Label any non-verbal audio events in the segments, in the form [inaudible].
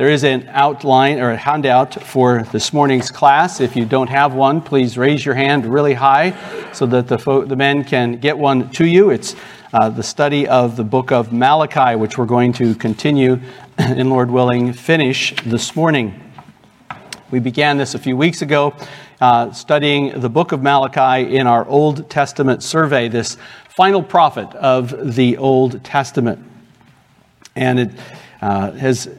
There is an outline or a handout for this morning's class. If you don't have one, please raise your hand really high so that the, fo- the men can get one to you. It's uh, the study of the book of Malachi, which we're going to continue [clears throat] and, Lord willing, finish this morning. We began this a few weeks ago, uh, studying the book of Malachi in our Old Testament survey, this final prophet of the Old Testament. And it uh, has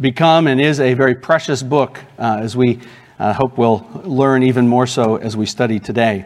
become and is a very precious book, uh, as we uh, hope we'll learn even more so as we study today.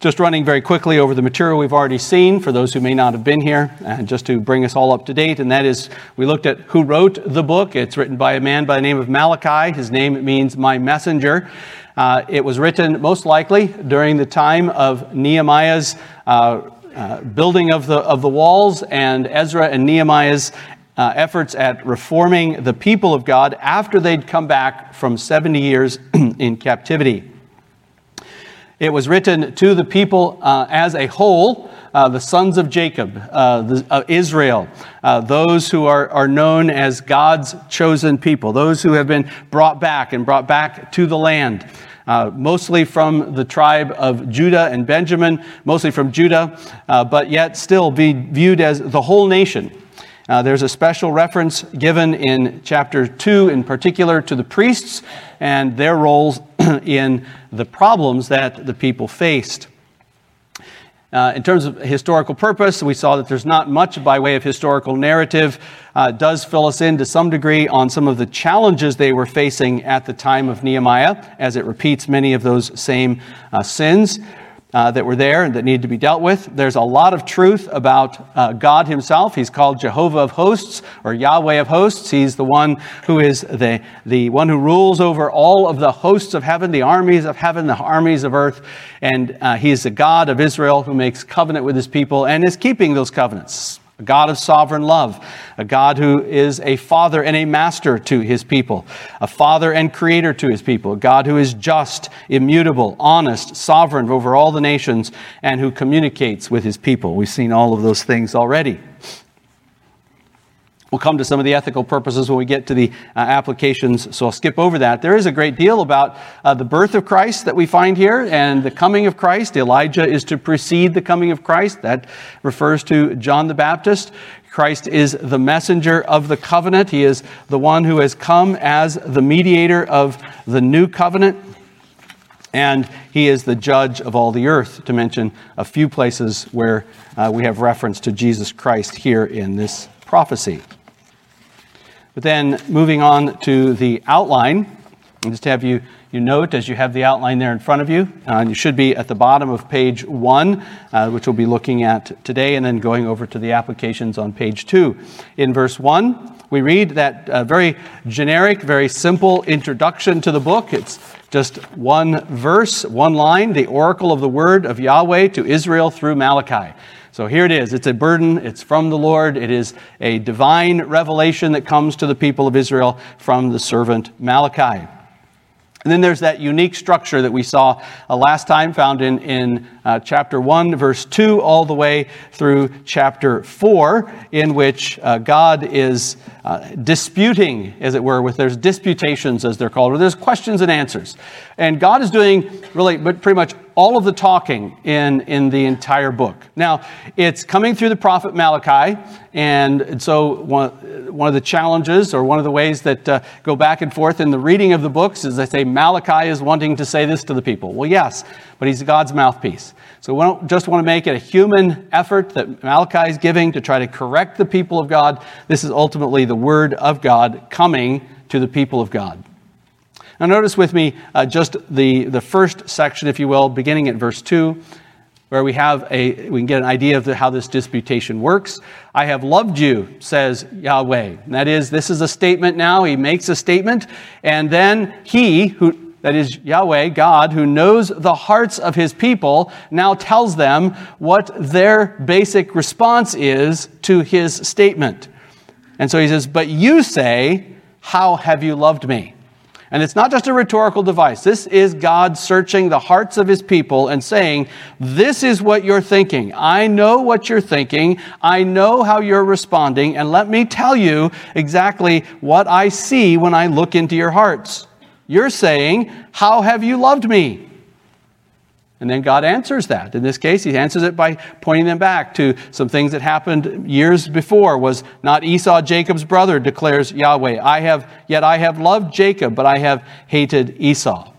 Just running very quickly over the material we've already seen for those who may not have been here, and just to bring us all up to date, and that is we looked at who wrote the book. It's written by a man by the name of Malachi. His name means my messenger. Uh, it was written most likely during the time of Nehemiah's uh, uh, building of the, of the walls and Ezra and Nehemiah's uh, efforts at reforming the people of God after they'd come back from 70 years [clears throat] in captivity. It was written to the people uh, as a whole, uh, the sons of Jacob, uh, the, uh, Israel, uh, those who are, are known as God's chosen people, those who have been brought back and brought back to the land. Uh, mostly from the tribe of Judah and Benjamin, mostly from Judah, but yet still be viewed as the whole nation. Uh, there's a special reference given in chapter 2 in particular to the priests and their roles [clears throat] in the problems that the people faced. Uh, in terms of historical purpose, we saw that there's not much by way of historical narrative. Uh, does fill us in to some degree on some of the challenges they were facing at the time of Nehemiah, as it repeats many of those same uh, sins uh, that were there and that need to be dealt with. There's a lot of truth about uh, God Himself. He's called Jehovah of hosts or Yahweh of hosts. He's the one who is the, the one who rules over all of the hosts of heaven, the armies of heaven, the armies of earth. And uh, He is the God of Israel who makes covenant with His people and is keeping those covenants a God of sovereign love, a God who is a father and a master to his people, a father and creator to his people, a God who is just, immutable, honest, sovereign over all the nations, and who communicates with his people. We've seen all of those things already. We'll come to some of the ethical purposes when we get to the uh, applications, so I'll skip over that. There is a great deal about uh, the birth of Christ that we find here and the coming of Christ. Elijah is to precede the coming of Christ. That refers to John the Baptist. Christ is the messenger of the covenant. He is the one who has come as the mediator of the new covenant. And he is the judge of all the earth, to mention a few places where uh, we have reference to Jesus Christ here in this prophecy. But then moving on to the outline, I'll just have you, you note as you have the outline there in front of you. Uh, you should be at the bottom of page one, uh, which we'll be looking at today, and then going over to the applications on page two. In verse one, we read that uh, very generic, very simple introduction to the book. It's just one verse, one line, the oracle of the word of Yahweh to Israel through Malachi. So here it is. It's a burden. It's from the Lord. It is a divine revelation that comes to the people of Israel from the servant Malachi. And then there's that unique structure that we saw uh, last time, found in, in uh, chapter 1, verse 2, all the way through chapter 4, in which uh, God is uh, disputing, as it were, with there's disputations, as they're called, where there's questions and answers. And God is doing really but pretty much all of the talking in, in the entire book. Now, it's coming through the prophet Malachi, and so one, one of the challenges or one of the ways that uh, go back and forth in the reading of the books is they say Malachi is wanting to say this to the people. Well, yes, but he's God's mouthpiece. So we don't just want to make it a human effort that Malachi is giving to try to correct the people of God. This is ultimately the word of God coming to the people of God. Now, notice with me uh, just the, the first section, if you will, beginning at verse 2, where we have a we can get an idea of the, how this disputation works. I have loved you, says Yahweh. And that is, this is a statement now. He makes a statement, and then he who that is Yahweh, God, who knows the hearts of his people, now tells them what their basic response is to his statement. And so he says, But you say, How have you loved me? And it's not just a rhetorical device. This is God searching the hearts of his people and saying, This is what you're thinking. I know what you're thinking. I know how you're responding. And let me tell you exactly what I see when I look into your hearts. You're saying, How have you loved me? And then God answers that. In this case, he answers it by pointing them back to some things that happened years before. Was not Esau Jacob's brother, declares Yahweh. I have, yet I have loved Jacob, but I have hated Esau.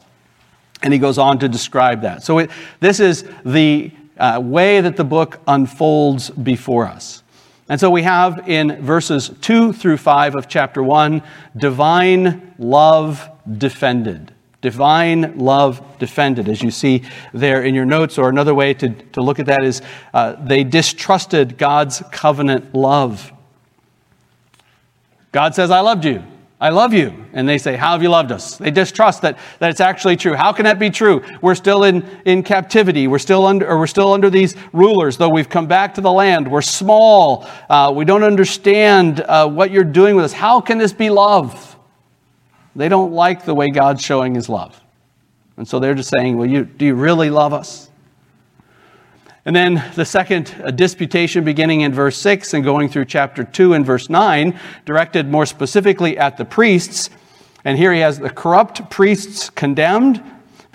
And he goes on to describe that. So it, this is the uh, way that the book unfolds before us. And so we have in verses 2 through 5 of chapter 1 divine love defended divine love defended, as you see there in your notes. Or another way to, to look at that is uh, they distrusted God's covenant love. God says, I loved you. I love you. And they say, How have you loved us? They distrust that, that it's actually true. How can that be true? We're still in, in captivity. We're still, under, or we're still under these rulers, though we've come back to the land. We're small. Uh, we don't understand uh, what you're doing with us. How can this be love? They don't like the way God's showing his love. And so they're just saying, Well, you, do you really love us? And then the second disputation beginning in verse 6 and going through chapter 2 and verse 9, directed more specifically at the priests. And here he has the corrupt priests condemned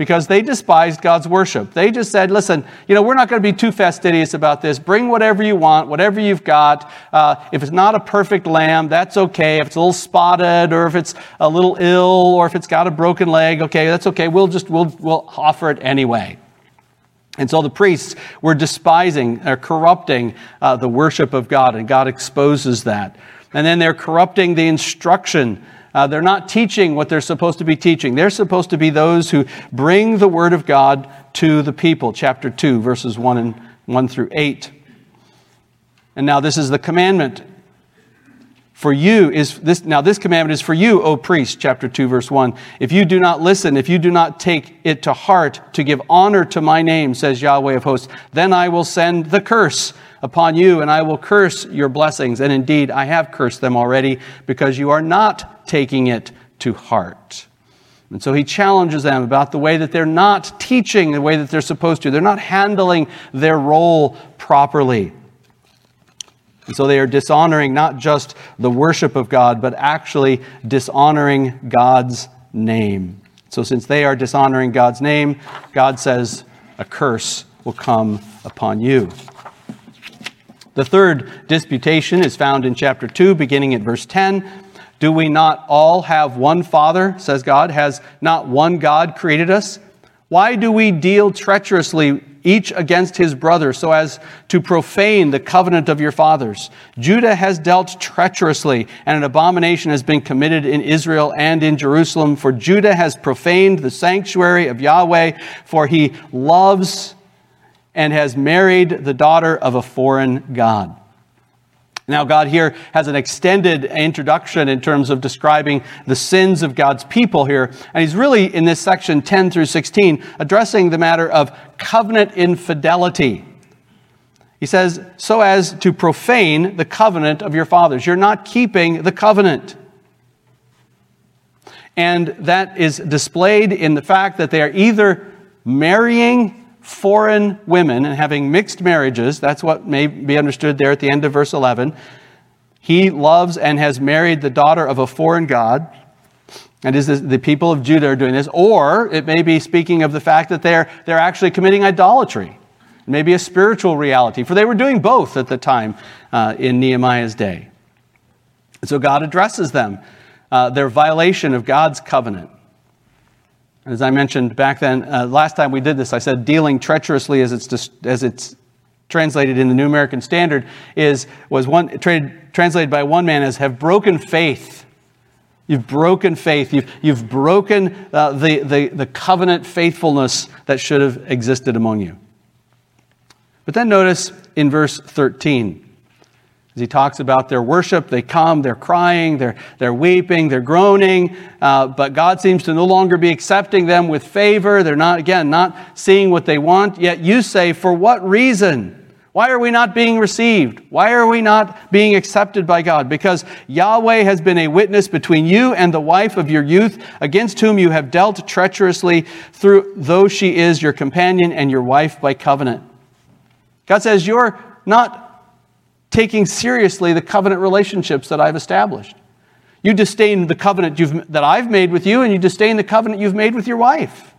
because they despised God's worship. They just said, listen, you know, we're not going to be too fastidious about this. Bring whatever you want, whatever you've got. Uh, if it's not a perfect lamb, that's okay. If it's a little spotted or if it's a little ill or if it's got a broken leg, okay, that's okay. We'll just, we'll, we'll offer it anyway. And so the priests were despising or corrupting uh, the worship of God, and God exposes that. And then they're corrupting the instruction uh, they're not teaching what they're supposed to be teaching. They're supposed to be those who bring the Word of God to the people. Chapter 2, verses 1 and 1 through 8. And now this is the commandment. For you is this now this commandment is for you, O priest, chapter 2, verse 1. If you do not listen, if you do not take it to heart to give honor to my name, says Yahweh of hosts, then I will send the curse upon you, and I will curse your blessings. And indeed, I have cursed them already, because you are not taking it to heart. And so he challenges them about the way that they're not teaching the way that they're supposed to. They're not handling their role properly. And so they are dishonoring not just the worship of God, but actually dishonoring God's name. So since they are dishonoring God's name, God says a curse will come upon you. The third disputation is found in chapter 2, beginning at verse 10. Do we not all have one Father, says God? Has not one God created us? Why do we deal treacherously each against his brother so as to profane the covenant of your fathers? Judah has dealt treacherously, and an abomination has been committed in Israel and in Jerusalem. For Judah has profaned the sanctuary of Yahweh, for he loves and has married the daughter of a foreign God. Now, God here has an extended introduction in terms of describing the sins of God's people here. And he's really, in this section 10 through 16, addressing the matter of covenant infidelity. He says, so as to profane the covenant of your fathers. You're not keeping the covenant. And that is displayed in the fact that they are either marrying foreign women and having mixed marriages. That's what may be understood there at the end of verse 11. He loves and has married the daughter of a foreign god. And is this, the people of Judah are doing this? Or it may be speaking of the fact that they're, they're actually committing idolatry. Maybe a spiritual reality, for they were doing both at the time uh, in Nehemiah's day. So God addresses them, uh, their violation of God's covenant. As I mentioned back then, uh, last time we did this, I said dealing treacherously as it's, dis- as it's translated in the New American Standard is, was one, tra- translated by one man as have broken faith. You've broken faith. You've, you've broken uh, the, the, the covenant faithfulness that should have existed among you. But then notice in verse 13, as he talks about their worship, they come, they're crying, they're, they're weeping, they're groaning, uh, but God seems to no longer be accepting them with favor. They're not, again, not seeing what they want. Yet you say, For what reason? Why are we not being received? Why are we not being accepted by God? Because Yahweh has been a witness between you and the wife of your youth, against whom you have dealt treacherously, through though she is your companion and your wife by covenant. God says, You're not taking seriously the covenant relationships that I've established. You disdain the covenant that I've made with you, and you disdain the covenant you've made with your wife.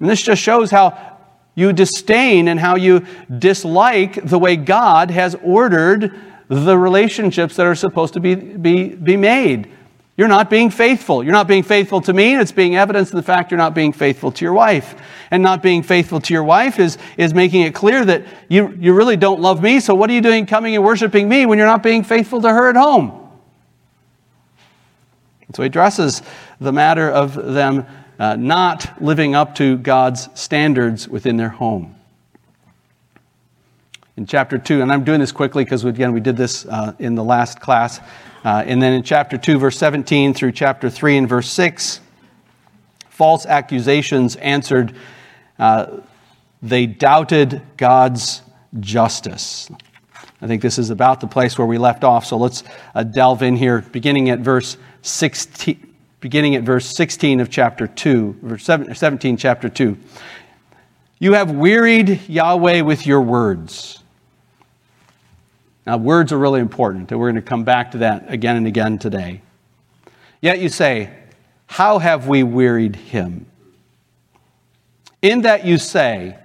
And this just shows how you disdain and how you dislike the way God has ordered the relationships that are supposed to be, be, be made. You're not being faithful. You're not being faithful to me, and it's being evidence of the fact you're not being faithful to your wife. And not being faithful to your wife is, is making it clear that you, you really don't love me, so what are you doing coming and worshiping me when you're not being faithful to her at home? So he addresses the matter of them uh, not living up to God's standards within their home. In chapter 2, and I'm doing this quickly because, again, we did this uh, in the last class. Uh, and then in chapter 2, verse 17 through chapter 3 and verse 6, false accusations answered, uh, they doubted God's justice. I think this is about the place where we left off, so let's uh, delve in here, beginning at verse 16, beginning at verse 16 of chapter 2, verse 17, chapter 2. You have wearied Yahweh with your words. Now, words are really important, and we're going to come back to that again and again today. Yet you say, How have we wearied him? In that you say,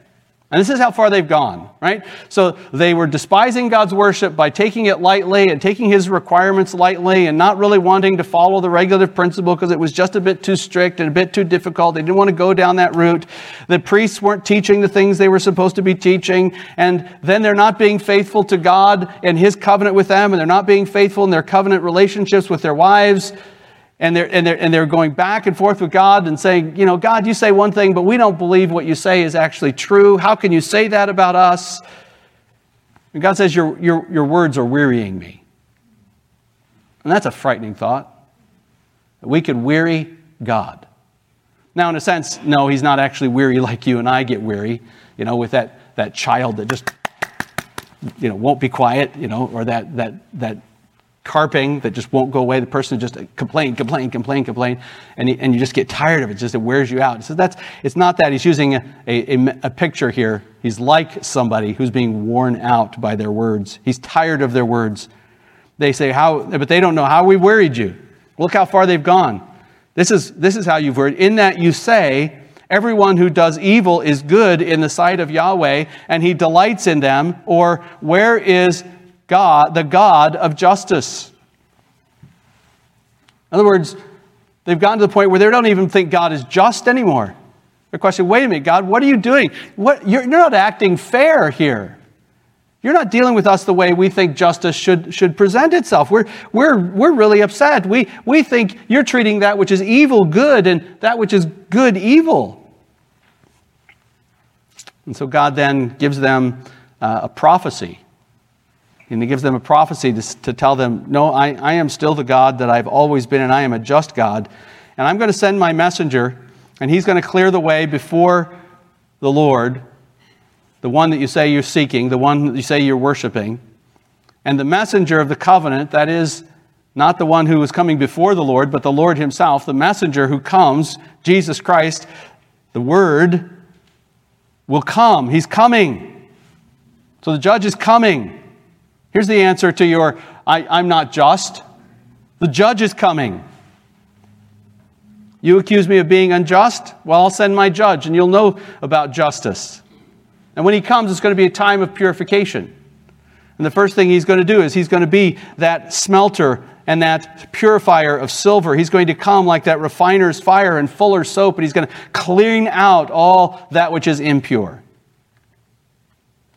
and this is how far they've gone, right? So they were despising God's worship by taking it lightly and taking his requirements lightly and not really wanting to follow the regulative principle because it was just a bit too strict and a bit too difficult. They didn't want to go down that route. The priests weren't teaching the things they were supposed to be teaching. And then they're not being faithful to God and his covenant with them, and they're not being faithful in their covenant relationships with their wives and they're, and, they're, and they're going back and forth with God and saying, you know, God, you say one thing, but we don't believe what you say is actually true. How can you say that about us? And God says, your, your, your words are wearying me. And that's a frightening thought. We could weary God. Now, in a sense, no, he's not actually weary like you and I get weary, you know, with that, that child that just, you know, won't be quiet, you know, or that, that, that carping that just won't go away. The person just uh, complain, complain, complain, complain, and, and you just get tired of it. Just it wears you out. So that's it's not that he's using a, a, a picture here. He's like somebody who's being worn out by their words. He's tired of their words. They say how, but they don't know how we worried you. Look how far they've gone. This is this is how you've worried. In that you say. Everyone who does evil is good in the sight of Yahweh, and he delights in them. Or, where is God, the God of justice. In other words, they've gotten to the point where they don't even think God is just anymore. They're questioning, wait a minute, God, what are you doing? What, you're, you're not acting fair here. You're not dealing with us the way we think justice should, should present itself. We're, we're, we're really upset. We, we think you're treating that which is evil good and that which is good evil. And so God then gives them uh, a prophecy and he gives them a prophecy to, to tell them, No, I, I am still the God that I've always been, and I am a just God. And I'm going to send my messenger, and he's going to clear the way before the Lord, the one that you say you're seeking, the one that you say you're worshiping. And the messenger of the covenant, that is, not the one who is coming before the Lord, but the Lord himself, the messenger who comes, Jesus Christ, the Word, will come. He's coming. So the judge is coming. Here's the answer to your I, am not just. The judge is coming. You accuse me of being unjust? Well, I'll send my judge, and you'll know about justice. And when he comes, it's going to be a time of purification. And the first thing he's going to do is he's going to be that smelter and that purifier of silver. He's going to come like that refiner's fire and fuller's soap, and he's going to clean out all that which is impure.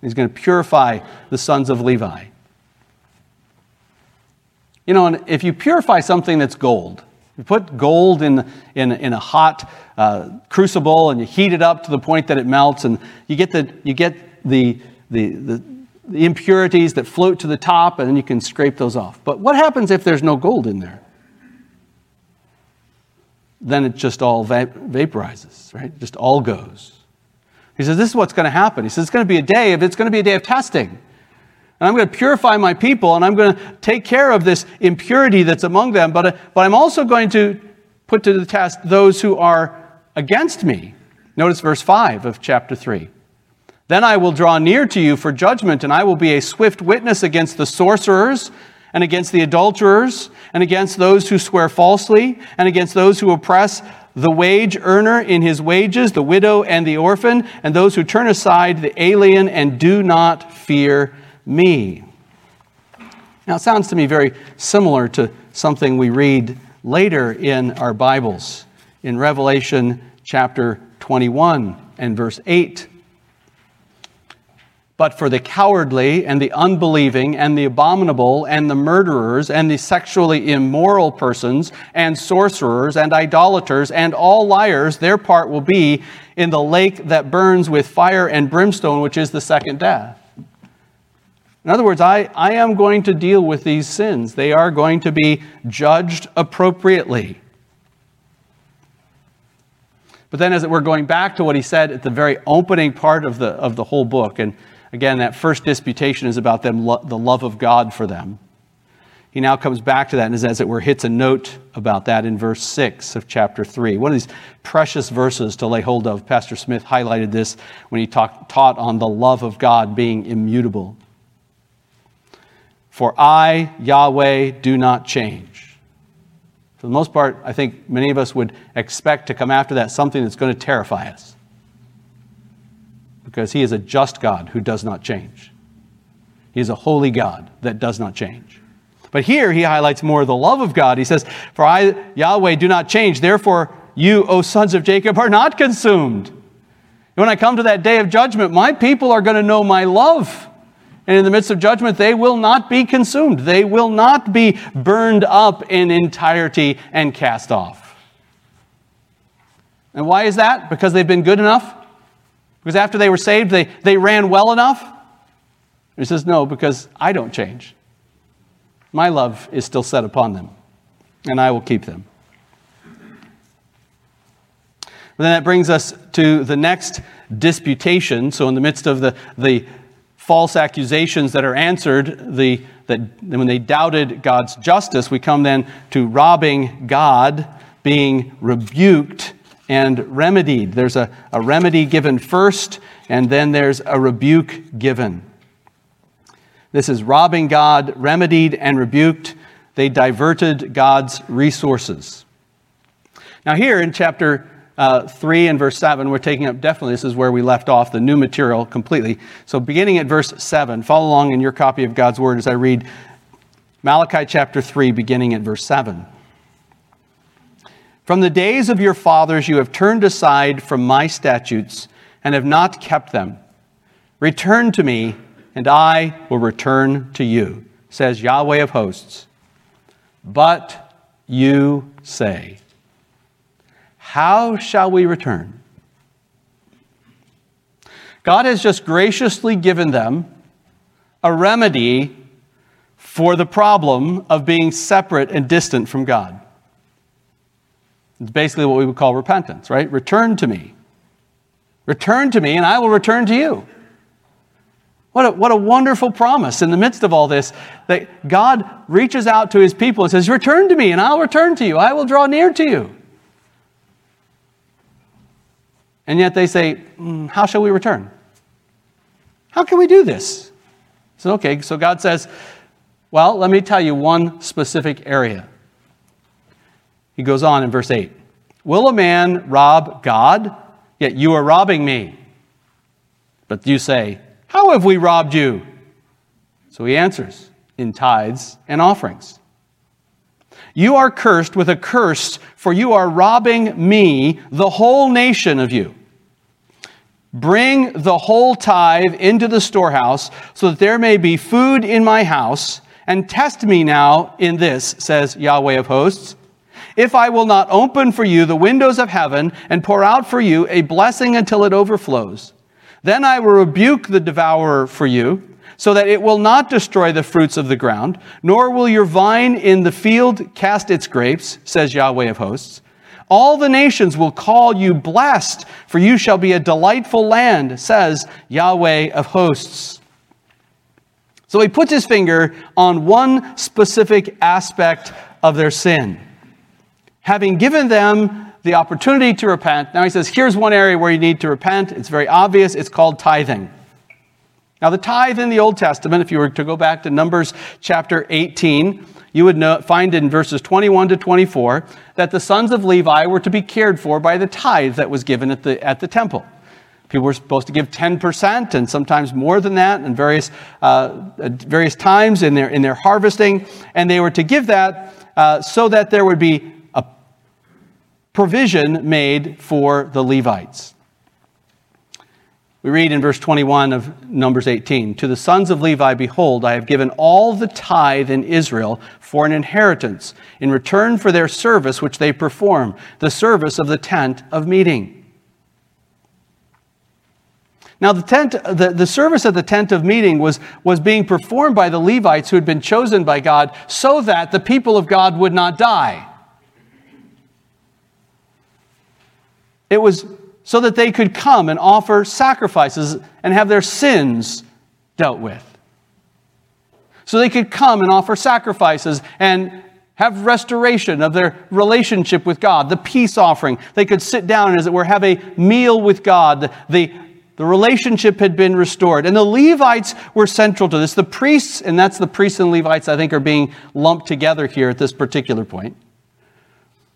He's going to purify the sons of Levi. You know, and if you purify something that's gold, you put gold in, in, in a hot uh, crucible and you heat it up to the point that it melts, and you get the, you get the, the, the, the impurities that float to the top, and then you can scrape those off. But what happens if there's no gold in there? Then it just all vaporizes, right? Just all goes. He says, This is what's going to happen. He says, It's going to be a day of, it's going to be a day of testing. And I'm going to purify my people and I'm going to take care of this impurity that's among them, but, uh, but I'm also going to put to the test those who are against me. Notice verse 5 of chapter 3. Then I will draw near to you for judgment, and I will be a swift witness against the sorcerers, and against the adulterers, and against those who swear falsely, and against those who oppress the wage earner in his wages, the widow and the orphan, and those who turn aside the alien and do not fear me. Now, it sounds to me very similar to something we read later in our Bibles in Revelation chapter 21 and verse 8. But for the cowardly and the unbelieving and the abominable and the murderers and the sexually immoral persons and sorcerers and idolaters and all liars, their part will be in the lake that burns with fire and brimstone, which is the second death. In other words, I, I am going to deal with these sins. They are going to be judged appropriately. But then, as we're going back to what he said at the very opening part of the, of the whole book, and again, that first disputation is about them, lo- the love of God for them. He now comes back to that and, as it were, hits a note about that in verse 6 of chapter 3. One of these precious verses to lay hold of. Pastor Smith highlighted this when he talk, taught on the love of God being immutable. For I, Yahweh, do not change. For the most part, I think many of us would expect to come after that something that's going to terrify us. Because He is a just God who does not change. He is a holy God that does not change. But here he highlights more of the love of God. He says, For I, Yahweh, do not change. Therefore, you, O sons of Jacob, are not consumed. When I come to that day of judgment, my people are going to know my love. And in the midst of judgment, they will not be consumed. They will not be burned up in entirety and cast off. And why is that? Because they've been good enough? Because after they were saved, they, they ran well enough? He says, No, because I don't change. My love is still set upon them, and I will keep them. But then that brings us to the next disputation. So, in the midst of the, the false accusations that are answered, the, that when they doubted God's justice, we come then to robbing God, being rebuked and remedied. There's a, a remedy given first, and then there's a rebuke given. This is robbing God, remedied and rebuked. They diverted God's resources. Now, here in chapter uh, 3 and verse 7, we're taking up definitely, this is where we left off, the new material completely. So, beginning at verse 7, follow along in your copy of God's Word as I read Malachi chapter 3, beginning at verse 7. From the days of your fathers, you have turned aside from my statutes and have not kept them. Return to me, and I will return to you, says Yahweh of hosts. But you say, how shall we return? God has just graciously given them a remedy for the problem of being separate and distant from God. It's basically what we would call repentance, right? Return to me. Return to me, and I will return to you. What a, what a wonderful promise in the midst of all this that God reaches out to his people and says, Return to me, and I'll return to you. I will draw near to you. And yet they say, mm, How shall we return? How can we do this? So, okay, so God says, Well, let me tell you one specific area. He goes on in verse 8 Will a man rob God? Yet you are robbing me. But you say, How have we robbed you? So he answers, In tithes and offerings. You are cursed with a curse, for you are robbing me, the whole nation of you. Bring the whole tithe into the storehouse, so that there may be food in my house, and test me now in this, says Yahweh of hosts. If I will not open for you the windows of heaven and pour out for you a blessing until it overflows, then I will rebuke the devourer for you so that it will not destroy the fruits of the ground, nor will your vine in the field cast its grapes, says Yahweh of hosts, All the nations will call you blessed, for you shall be a delightful land, says Yahweh of hosts. So he puts his finger on one specific aspect of their sin. Having given them the opportunity to repent, now he says, here's one area where you need to repent. It's very obvious. It's called tithing. Now, the tithe in the Old Testament, if you were to go back to Numbers chapter 18, you would know, find in verses 21 to 24 that the sons of Levi were to be cared for by the tithe that was given at the, at the temple. People were supposed to give 10% and sometimes more than that in various, uh, various times in their, in their harvesting. And they were to give that uh, so that there would be a provision made for the Levites. We read in verse 21 of Numbers 18 To the sons of Levi, behold, I have given all the tithe in Israel for an inheritance in return for their service which they perform, the service of the tent of meeting. Now, the, tent, the, the service of the tent of meeting was, was being performed by the Levites who had been chosen by God so that the people of God would not die. It was so that they could come and offer sacrifices and have their sins dealt with. So they could come and offer sacrifices and have restoration of their relationship with God, the peace offering. They could sit down and, as it were, have a meal with God. The, The, the relationship had been restored. And the Levites were central to this. The priests, and that's the priests and Levites, I think, are being lumped together here at this particular point.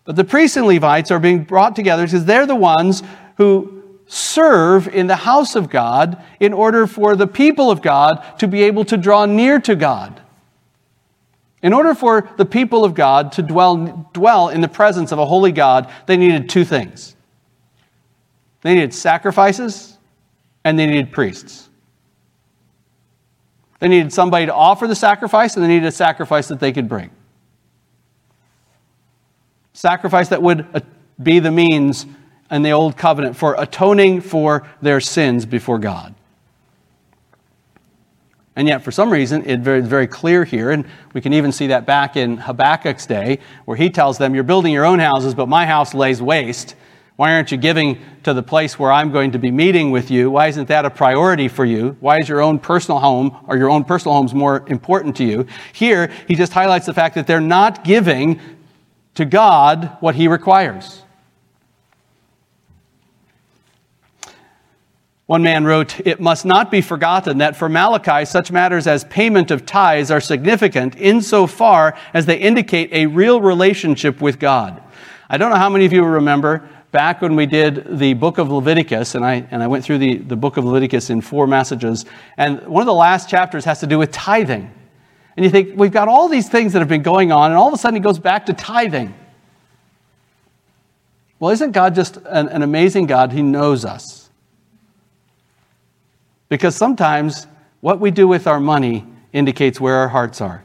But the priests and Levites are being brought together because they're the ones who serve in the house of God in order for the people of God to be able to draw near to God. In order for the people of God to dwell, dwell in the presence of a holy God, they needed two things they needed sacrifices and they needed priests. They needed somebody to offer the sacrifice, and they needed a sacrifice that they could bring. Sacrifice that would uh, be the means in the Old Covenant for atoning for their sins before God. And yet, for some reason, it's very, very clear here, and we can even see that back in Habakkuk's day, where he tells them, You're building your own houses, but my house lays waste. Why aren't you giving to the place where I'm going to be meeting with you? Why isn't that a priority for you? Why is your own personal home or your own personal homes more important to you? Here, he just highlights the fact that they're not giving to God what he requires. One man wrote, It must not be forgotten that for Malachi, such matters as payment of tithes are significant insofar as they indicate a real relationship with God. I don't know how many of you remember back when we did the book of Leviticus, and I, and I went through the, the book of Leviticus in four messages, and one of the last chapters has to do with tithing. And you think, we've got all these things that have been going on, and all of a sudden he goes back to tithing. Well, isn't God just an, an amazing God? He knows us. Because sometimes what we do with our money indicates where our hearts are.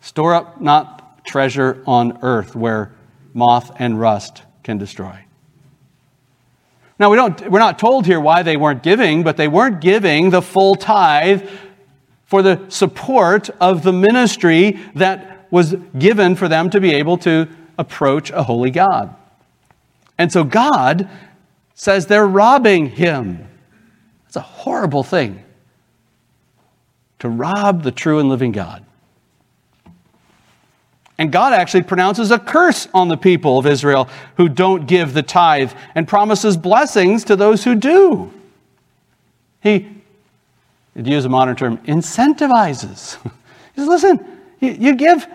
Store up not treasure on earth where moth and rust can destroy. Now, we don't, we're not told here why they weren't giving, but they weren't giving the full tithe for the support of the ministry that was given for them to be able to approach a holy God. And so God says they're robbing him. It's a horrible thing to rob the true and living God. And God actually pronounces a curse on the people of Israel who don't give the tithe and promises blessings to those who do. He, to use a modern term, incentivizes. [laughs] He says, listen, you, you give,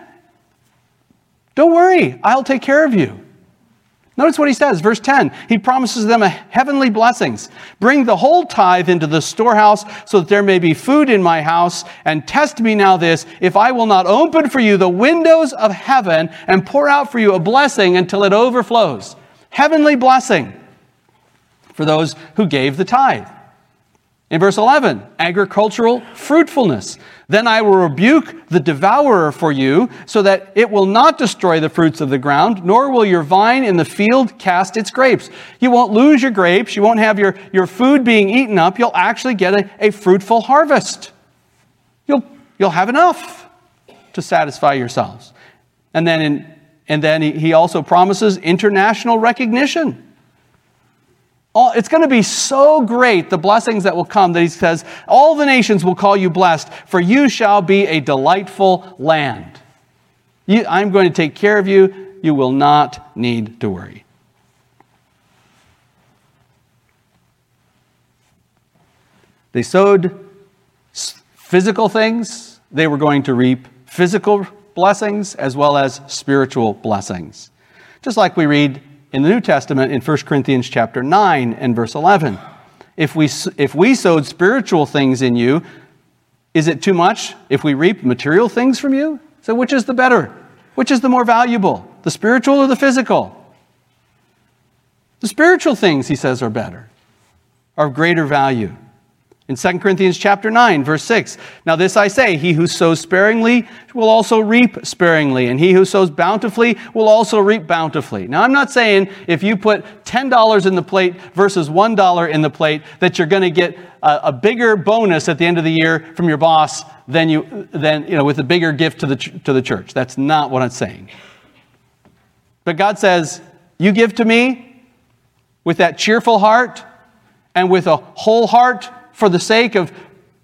don't worry, I'll take care of you. Notice what he says, verse 10. He promises them heavenly blessings. Bring the whole tithe into the storehouse so that there may be food in my house. And test me now this, if I will not open for you the windows of heaven and pour out for you a blessing until it overflows. Heavenly blessing for those who gave the tithe. In verse 11, agricultural fruitfulness. Then I will rebuke the devourer for you, so that it will not destroy the fruits of the ground, nor will your vine in the field cast its grapes. You won't lose your grapes. You won't have your, your food being eaten up. You'll actually get a, a fruitful harvest. You'll, you'll have enough to satisfy yourselves. And then in And then he, he also promises international recognition. All, it's going to be so great, the blessings that will come, that he says, All the nations will call you blessed, for you shall be a delightful land. You, I'm going to take care of you. You will not need to worry. They sowed physical things, they were going to reap physical blessings as well as spiritual blessings. Just like we read in the New Testament in 1 Corinthians chapter 9 and verse 11. If we, if we sowed spiritual things in you, is it too much if we reap material things from you? So, which is the better? Which is the more valuable? The spiritual or the physical? The spiritual things, he says, are better, are of greater value. In 2 Corinthians chapter 9, verse 6, now this I say, he who sows sparingly will also reap sparingly, and he who sows bountifully will also reap bountifully. Now I'm not saying if you put $10 in the plate versus $1 in the plate that you're going to get a, a, bigger bonus at the end of the year from your boss than you, than, you know, with a bigger gift to the, to the church. That's not what I'm saying. But God says, you give to me with that cheerful heart and with a whole heart for the sake of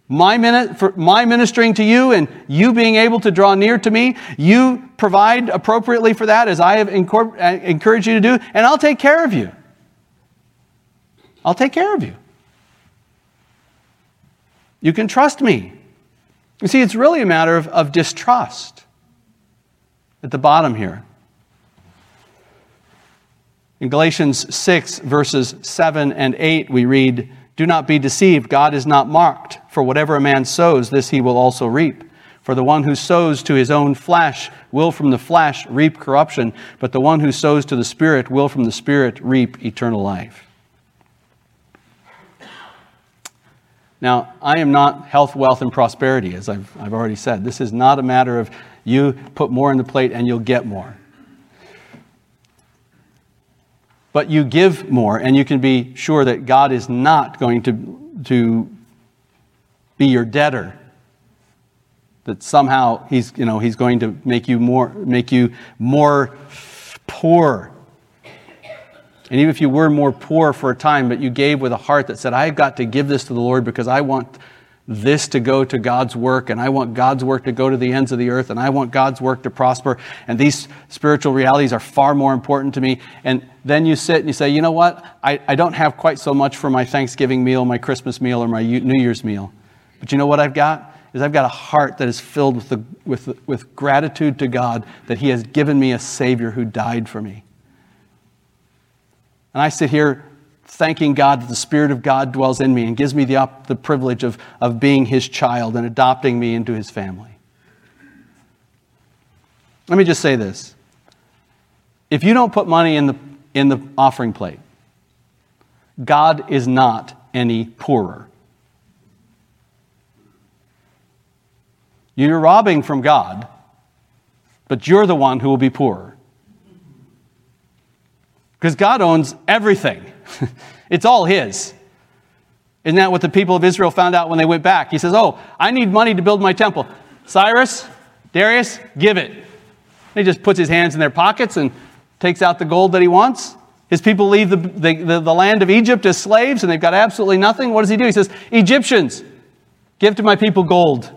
my, minute, my ministering to you and you being able to draw near to me, you provide appropriately for that as I have uh, encouraged you to do, and I'll take care of you. I'll take care of you. You can trust me. You see, it's really a matter of, of distrust at the bottom here. In Galatians 6, verses 7 and 8, we read, do not be deceived. God is not mocked. For whatever a man sows, this he will also reap. For the one who sows to his own flesh will from the flesh reap corruption, but the one who sows to the Spirit will from the Spirit reap eternal life. Now, I am not health, wealth, and prosperity, as I've, I've already said. This is not a matter of you put more in the plate and you'll get more but you give more, and you can be sure that God is not going to, to be your debtor. That somehow he's, you know, he's going to make you more, make you more poor. And even if you were more poor for a time, but you gave with a heart that said, I've got to give this to the Lord because I want this to go to God's work, and I want God's work to go to the ends of the earth, and I want God's work to prosper, and these spiritual realities are far more important to me. And then you sit and you say, you know what? I, I don't have quite so much for my Thanksgiving meal, my Christmas meal, or my New Year's meal. But you know what I've got? Is I've got a heart that is filled with, the, with, with gratitude to God that He has given me a Savior who died for me. And I sit here thanking God that the Spirit of God dwells in me and gives me the, the privilege of, of being His child and adopting me into His family. Let me just say this. If you don't put money in the, in the offering plate, God is not any poorer. You're robbing from God, but you're the one who will be poorer. Because God owns everything. [laughs] it's all his. Isn't that what the people of Israel found out when they went back? He says, Oh, I need money to build my temple. Cyrus, Darius, give it. he just puts his hands in their pockets and takes out the gold that he wants. His people leave the, the, the, the land of Egypt as slaves and they've got absolutely nothing. What does he do? He says, Egyptians, give to my people gold,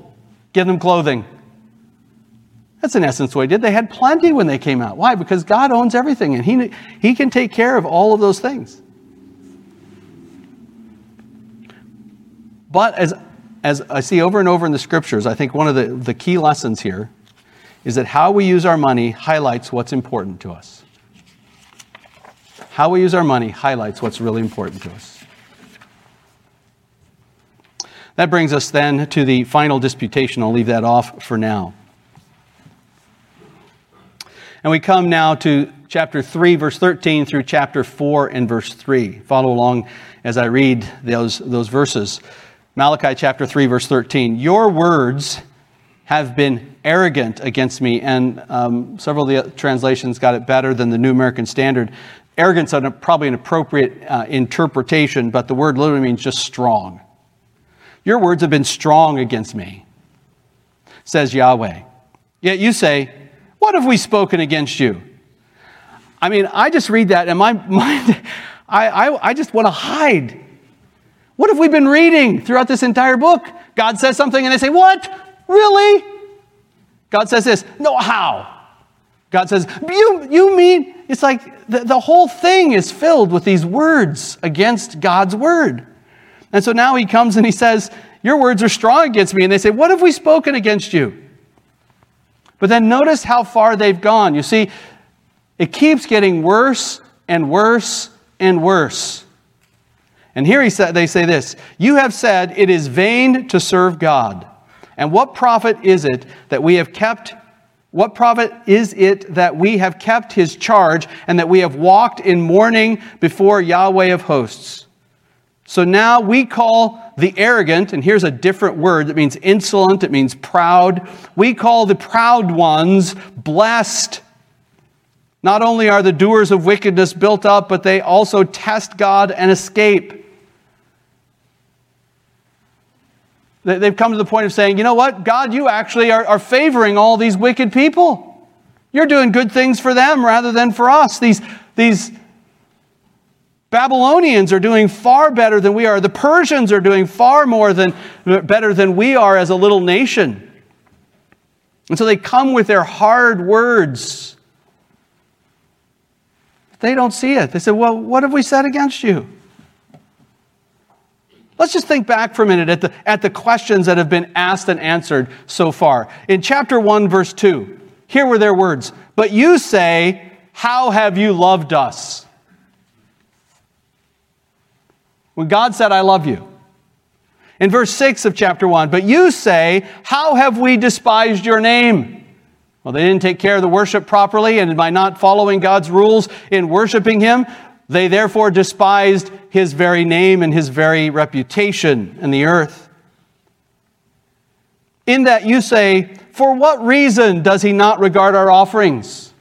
give them clothing. That's in essence what he did. They had plenty when they came out. Why? Because God owns everything and he, he can take care of all of those things. But as, as I see over and over in the scriptures, I think one of the, the key lessons here is that how we use our money highlights what's important to us. How we use our money highlights what's really important to us. That brings us then to the final disputation. I'll leave that off for now. And we come now to chapter 3, verse 13 through chapter 4 and verse 3. Follow along as I read those, those verses. Malachi chapter 3, verse 13. Your words have been arrogant against me. And um, several of the translations got it better than the New American Standard. Arrogance is probably an appropriate uh, interpretation, but the word literally means just strong. Your words have been strong against me, says Yahweh. Yet you say, What have we spoken against you? I mean, I just read that and my [laughs] mind, I, I, I just want to hide. What have we been reading throughout this entire book? God says something and they say, What? Really? God says this. No, how? God says, You, you mean? It's like the, the whole thing is filled with these words against God's word. And so now he comes and he says, Your words are strong against me. And they say, What have we spoken against you? But then notice how far they've gone. You see, it keeps getting worse and worse and worse. And here he said, they say this You have said it is vain to serve God. And what profit is it that we have kept? What profit is it that we have kept his charge and that we have walked in mourning before Yahweh of hosts? So now we call the arrogant, and here's a different word that means insolent, it means proud. We call the proud ones blessed. Not only are the doers of wickedness built up, but they also test God and escape. They've come to the point of saying, you know what, God, you actually are, are favoring all these wicked people. You're doing good things for them rather than for us. These, these Babylonians are doing far better than we are. The Persians are doing far more than better than we are as a little nation. And so they come with their hard words. They don't see it. They say, Well, what have we said against you? Let's just think back for a minute at the, at the questions that have been asked and answered so far. In chapter 1, verse 2, here were their words But you say, How have you loved us? when God said, I love you. In verse 6 of chapter 1, but you say, How have we despised your name? Well, they didn't take care of the worship properly, and by not following God's rules in worshiping Him, they therefore despised His very name and His very reputation in the earth. In that you say, For what reason does He not regard our offerings?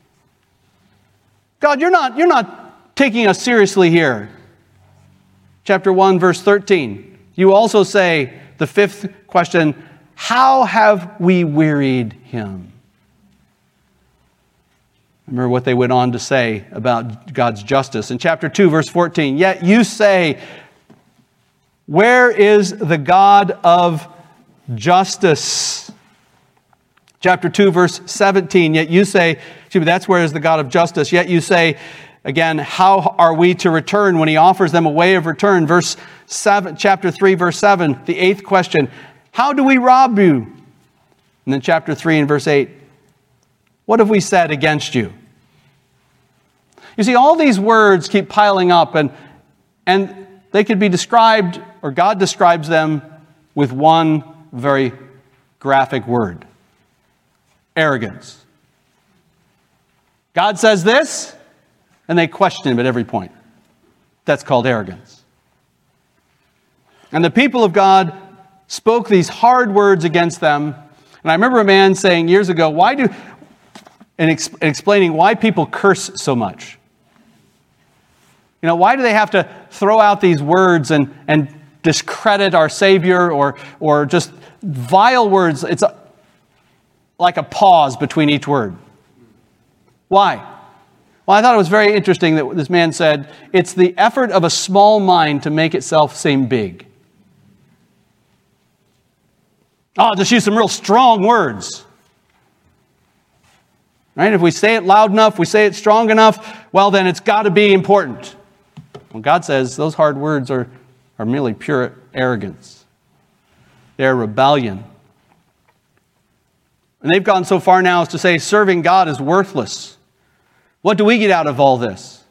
God, you're not, you're not taking us seriously here chapter 1, verse 13. You also say, the fifth question, how have we wearied him? Remember what they went on to say about God's justice. In chapter 2, verse 14, yet you say, Where is the God of justice? Chapter 2, verse 17, yet you say, that's where is the God of justice. Yet you say, Again, how are we to return when he offers them a way of return? Verse 7, chapter 3, verse 7, the eighth question How do we rob you? And then chapter 3 and verse 8 What have we said against you? You see, all these words keep piling up, and, and they could be described, or God describes them, with one very graphic word arrogance. God says this, and they question him at every point. That's called arrogance. And the people of God spoke these hard words against them. And I remember a man saying years ago, why do, and ex- explaining why people curse so much. You know, why do they have to throw out these words and, and discredit our Savior or, or just vile words? It's a, like a pause between each word. Why? Well, I thought it was very interesting that this man said, it's the effort of a small mind to make itself seem big. Ah, oh, just use some real strong words. Right? If we say it loud enough, we say it strong enough, well, then it's got to be important. God says those hard words are, are merely pure arrogance, they're rebellion. And they've gone so far now as to say serving God is worthless. What do we get out of all this?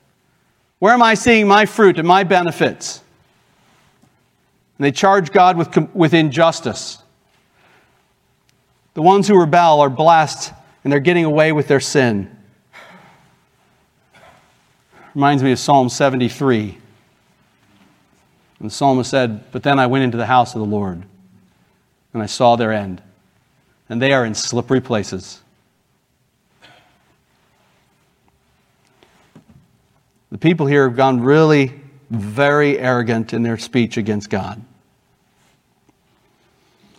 Where am I seeing my fruit and my benefits? And they charge God with, with injustice. The ones who rebel are blessed and they're getting away with their sin. Reminds me of Psalm 73. And the psalmist said, But then I went into the house of the Lord, and I saw their end. And they are in slippery places. The people here have gone really very arrogant in their speech against God.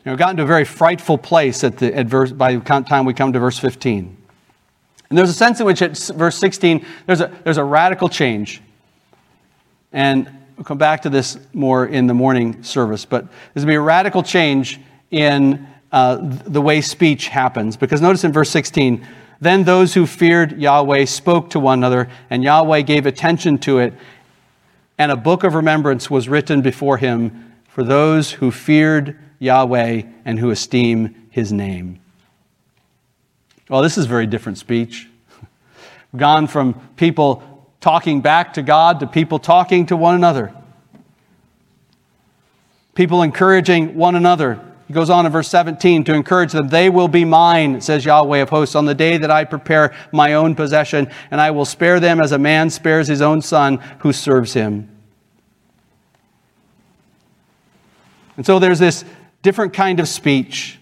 You know, gotten to a very frightful place at the at verse, by the time we come to verse 15. And there's a sense in which at verse 16, there's a, there's a radical change. And we'll come back to this more in the morning service, but there's going to be a radical change in uh, the way speech happens. Because notice in verse 16, then those who feared Yahweh spoke to one another, and Yahweh gave attention to it, and a book of remembrance was written before him for those who feared Yahweh and who esteem his name. Well, this is very different speech. Gone from people talking back to God to people talking to one another. People encouraging one another. He goes on in verse 17 to encourage them. They will be mine, says Yahweh of hosts, on the day that I prepare my own possession, and I will spare them as a man spares his own son who serves him. And so there's this different kind of speech.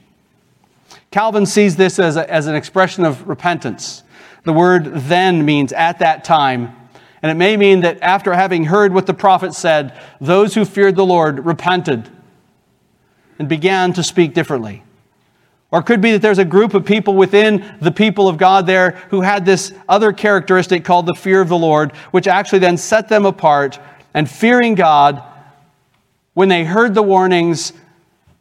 Calvin sees this as, a, as an expression of repentance. The word then means at that time. And it may mean that after having heard what the prophet said, those who feared the Lord repented and began to speak differently. Or it could be that there's a group of people within the people of God there who had this other characteristic called the fear of the Lord, which actually then set them apart. And fearing God, when they heard the warnings,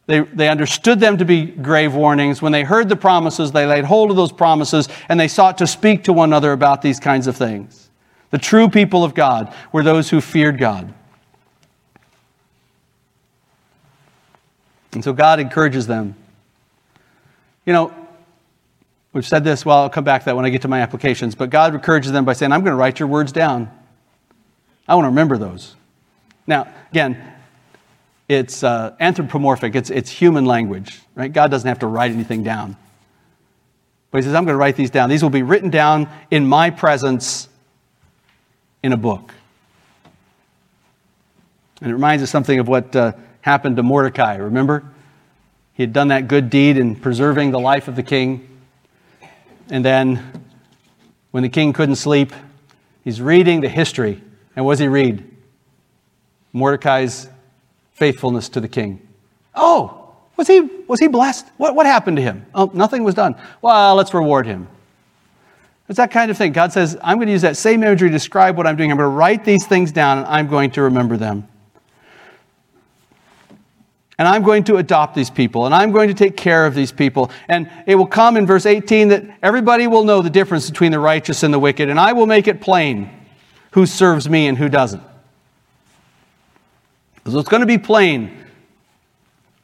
they, they understood them to be grave warnings. When they heard the promises, they laid hold of those promises and they sought to speak to one another about these kinds of things. The true people of God were those who feared God. And so God encourages them. You know, we've said this, well, I'll come back to that when I get to my applications, but God encourages them by saying, I'm going to write your words down. I want to remember those. Now, again, it's uh, anthropomorphic, it's, it's human language, right? God doesn't have to write anything down. But he says, I'm going to write these down. These will be written down in my presence in a book. And it reminds us something of what uh, happened to Mordecai, remember? He had done that good deed in preserving the life of the king. And then, when the king couldn't sleep, he's reading the history. And what does he read? Mordecai's faithfulness to the king. Oh, was he, was he blessed? What, what happened to him? Oh, nothing was done. Well, let's reward him. It's that kind of thing. God says, I'm going to use that same imagery to describe what I'm doing. I'm going to write these things down and I'm going to remember them. And I'm going to adopt these people and I'm going to take care of these people. And it will come in verse 18 that everybody will know the difference between the righteous and the wicked. And I will make it plain who serves me and who doesn't. So it's going to be plain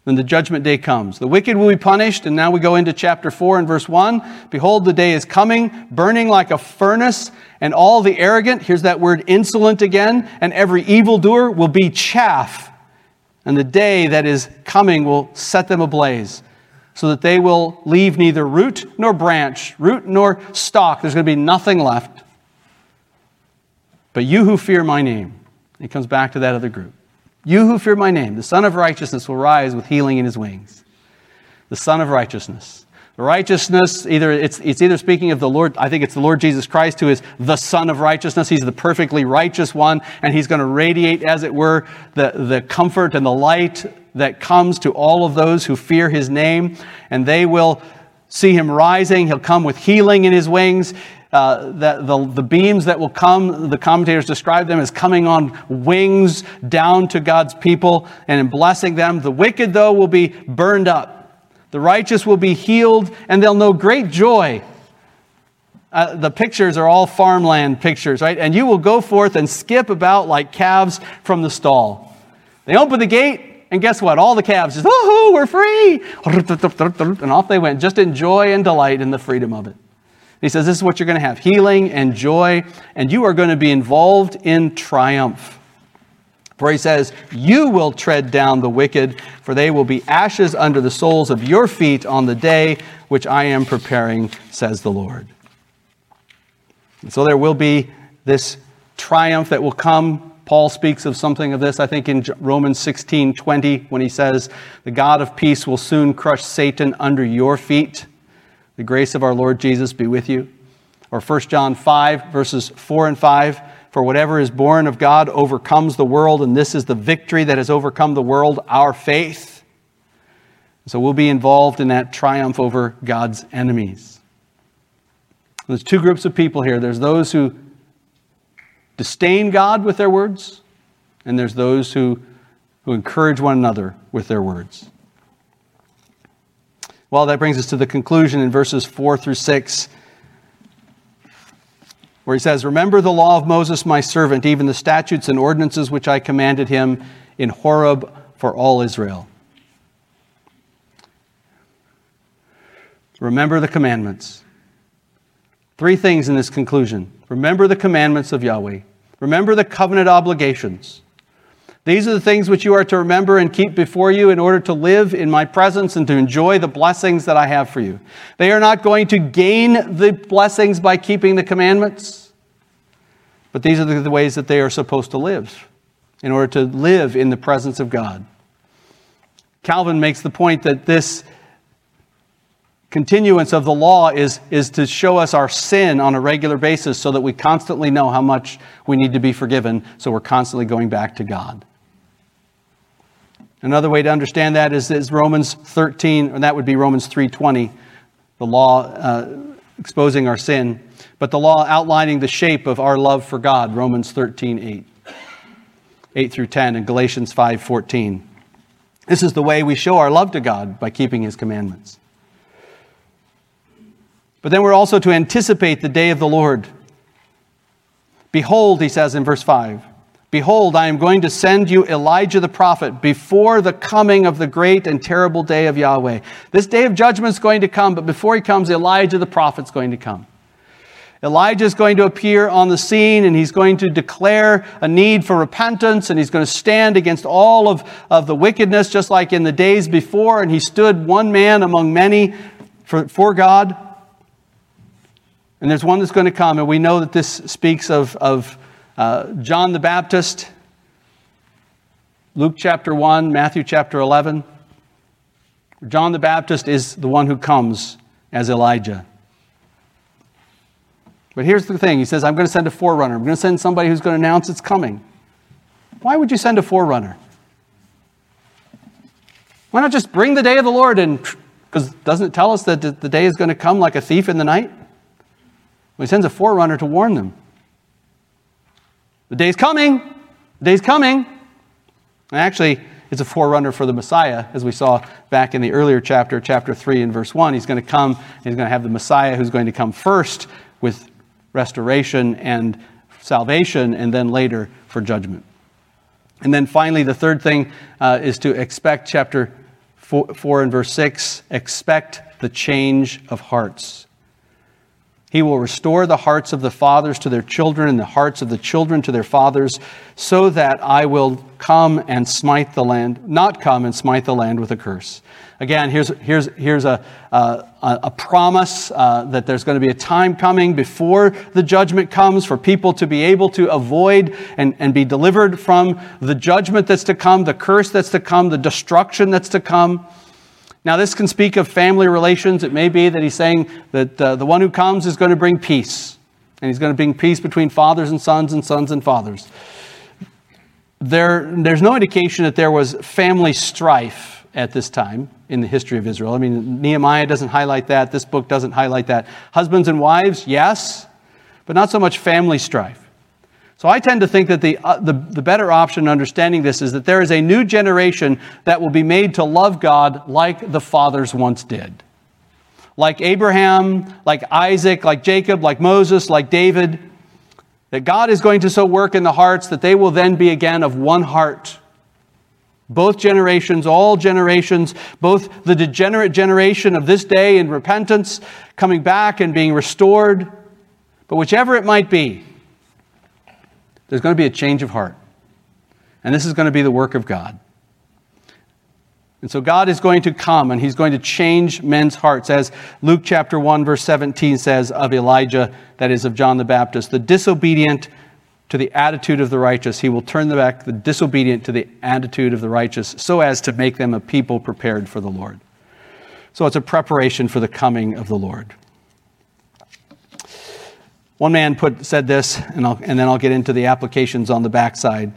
when the judgment day comes. The wicked will be punished, and now we go into chapter 4 and verse 1. Behold, the day is coming, burning like a furnace, and all the arrogant, here's that word insolent again, and every evildoer will be chaff. And the day that is coming will set them ablaze, so that they will leave neither root nor branch, root nor stalk. There's going to be nothing left. But you who fear my name, he comes back to that other group. You who fear my name, the Sun of Righteousness will rise with healing in his wings. The Sun of Righteousness. The righteousness, either it's, it's either speaking of the Lord, I think it's the Lord Jesus Christ who is the Sun of Righteousness. He's the perfectly righteous one, and he's going to radiate, as it were, the, the comfort and the light that comes to all of those who fear his name, and they will see him rising. He'll come with healing in his wings uh, that the, the beams that will come, the commentators describe them as coming on wings down to God's people and in blessing them. The wicked, though, will be burned up. The righteous will be healed, and they'll know great joy. Uh, the pictures are all farmland pictures, right? And you will go forth and skip about like calves from the stall. They open the gate, and guess what? All the calves just, oh, we're free. [laughs] And off they went, just in joy and delight in the freedom of it. He says, This is what you're going to have healing and joy, and you are going to be involved in triumph. For he says, You will tread down the wicked, for they will be ashes under the soles of your feet on the day which I am preparing, says the Lord. And so there will be this triumph that will come. Paul speaks of something of this, I think, in Romans 16 20, when he says, The God of peace will soon crush Satan under your feet. The grace of our Lord Jesus be with you. Or 1 John 5, verses 4 and 5. For whatever is born of God overcomes the world, and this is the victory that has overcome the world, our faith. So we'll be involved in that triumph over God's enemies. There's two groups of people here there's those who disdain God with their words, and there's those who, who encourage one another with their words. Well, that brings us to the conclusion in verses 4 through 6, where he says, Remember the law of Moses, my servant, even the statutes and ordinances which I commanded him in Horeb for all Israel. Remember the commandments. Three things in this conclusion. Remember the commandments of Yahweh. Remember the covenant obligations. These are the things which you are to remember and keep before you in order to live in my presence and to enjoy the blessings that I have for you. They are not going to gain the blessings by keeping the commandments, but these are the ways that they are supposed to live in order to live in the presence of God. Calvin makes the point that this continuance of the law is, is to show us our sin on a regular basis so that we constantly know how much we need to be forgiven, so we're constantly going back to God. Another way to understand that is, is Romans 13, and that would be Romans 3.20, the law uh, exposing our sin, but the law outlining the shape of our love for God, Romans 13.8, 8 through 10, and Galatians 5.14. This is the way we show our love to God by keeping his commandments. But then we're also to anticipate the day of the Lord. Behold, he says in verse 5 Behold, I am going to send you Elijah the prophet before the coming of the great and terrible day of Yahweh. This day of judgment is going to come, but before he comes, Elijah the prophet is going to come. Elijah is going to appear on the scene and he's going to declare a need for repentance and he's going to stand against all of, of the wickedness, just like in the days before. And he stood one man among many for, for God. And there's one that's going to come, and we know that this speaks of, of uh, John the Baptist, Luke chapter 1, Matthew chapter 11. John the Baptist is the one who comes as Elijah. But here's the thing He says, I'm going to send a forerunner. I'm going to send somebody who's going to announce it's coming. Why would you send a forerunner? Why not just bring the day of the Lord and because doesn't it tell us that the day is going to come like a thief in the night? Well, he sends a forerunner to warn them. The day's coming. The day's coming. And actually, it's a forerunner for the Messiah, as we saw back in the earlier chapter, chapter 3 and verse 1. He's going to come, he's going to have the Messiah who's going to come first with restoration and salvation, and then later for judgment. And then finally, the third thing uh, is to expect, chapter 4, 4 and verse 6, expect the change of hearts. He will restore the hearts of the fathers to their children and the hearts of the children to their fathers, so that I will come and smite the land, not come and smite the land with a curse. Again, here's, here's, here's a, a, a promise uh, that there's going to be a time coming before the judgment comes for people to be able to avoid and, and be delivered from the judgment that's to come, the curse that's to come, the destruction that's to come. Now, this can speak of family relations. It may be that he's saying that uh, the one who comes is going to bring peace, and he's going to bring peace between fathers and sons and sons and fathers. There, there's no indication that there was family strife at this time in the history of Israel. I mean, Nehemiah doesn't highlight that. This book doesn't highlight that. Husbands and wives, yes, but not so much family strife. So I tend to think that the, uh, the, the, better option understanding this is that there is a new generation that will be made to love God like the fathers once did. Like Abraham, like Isaac, like Jacob, like Moses, like David. That God is going to so work in the hearts that they will then be again of one heart. Both generations, all generations, both the degenerate generation of this day in repentance, coming back and being restored. But whichever it might be, there's going to be a change of heart. And this is going to be the work of God. And so God is going to come and he's going to change men's hearts. As Luke chapter 1, verse 17 says of Elijah, that is of John the Baptist, the disobedient to the attitude of the righteous. He will turn them back the disobedient to the attitude of the righteous so as to make them a people prepared for the Lord. So it's a preparation for the coming of the Lord. One man put, said this, and, and then I'll get into the applications on the backside.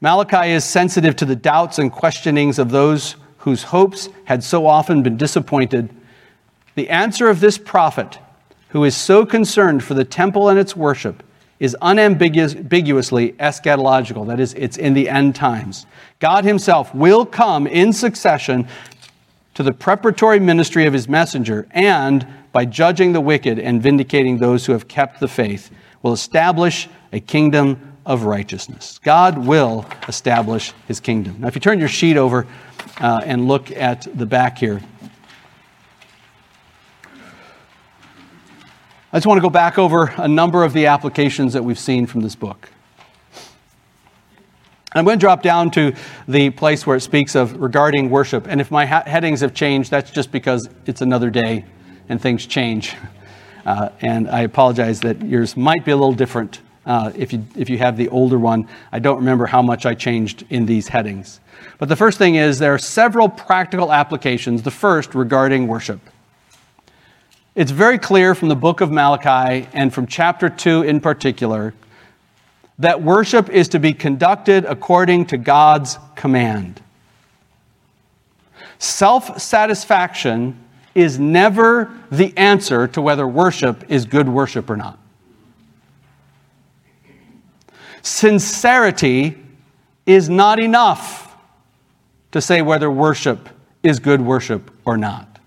Malachi is sensitive to the doubts and questionings of those whose hopes had so often been disappointed. The answer of this prophet, who is so concerned for the temple and its worship, is unambiguously eschatological. That is, it's in the end times. God Himself will come in succession to the preparatory ministry of His messenger, and by judging the wicked and vindicating those who have kept the faith, will establish a kingdom of righteousness. God will establish His kingdom. Now, if you turn your sheet over uh, and look at the back here, I just want to go back over a number of the applications that we've seen from this book. I'm going to drop down to the place where it speaks of regarding worship. And if my ha- headings have changed, that's just because it's another day and things change. [laughs] Uh, and I apologize that yours might be a little different uh, if, you, if you have the older one. I don't remember how much I changed in these headings. But the first thing is there are several practical applications. The first regarding worship. It's very clear from the book of Malachi and from chapter 2 in particular that worship is to be conducted according to God's command. Self satisfaction is never the answer to whether worship is good worship or not. Sincerity is not enough to say whether worship is good worship or not.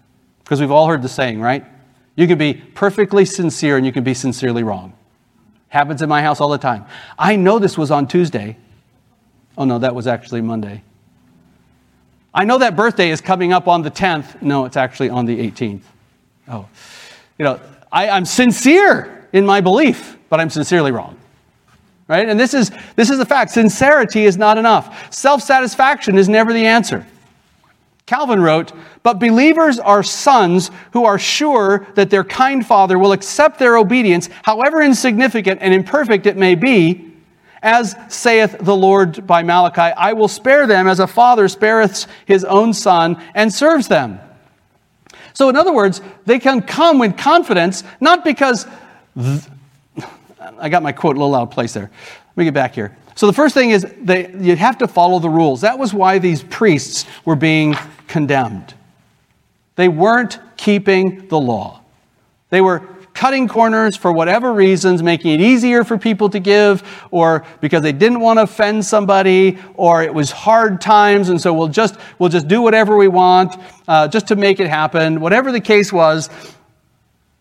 Because we've all heard the saying, right? You can be perfectly sincere and you can be sincerely wrong. Happens in my house all the time. I know this was on Tuesday. Oh, no, that was actually Monday. I know that birthday is coming up on the 10th. No, it's actually on the 18th. Oh, you know, I, I'm sincere in my belief, but I'm sincerely wrong. Right? And this is, this is the fact. Sincerity is not enough. Self satisfaction is never the answer. Calvin wrote, But believers are sons who are sure that their kind father will accept their obedience, however insignificant and imperfect it may be, as saith the Lord by Malachi, I will spare them as a father spareth his own son and serves them. So, in other words, they can come with confidence, not because. Th- I got my quote a little out of place there. Let me get back here. So the first thing is that you have to follow the rules. That was why these priests were being condemned. They weren't keeping the law. They were cutting corners for whatever reasons, making it easier for people to give, or because they didn't want to offend somebody, or it was hard times, and so we'll just, we'll just do whatever we want uh, just to make it happen. Whatever the case was,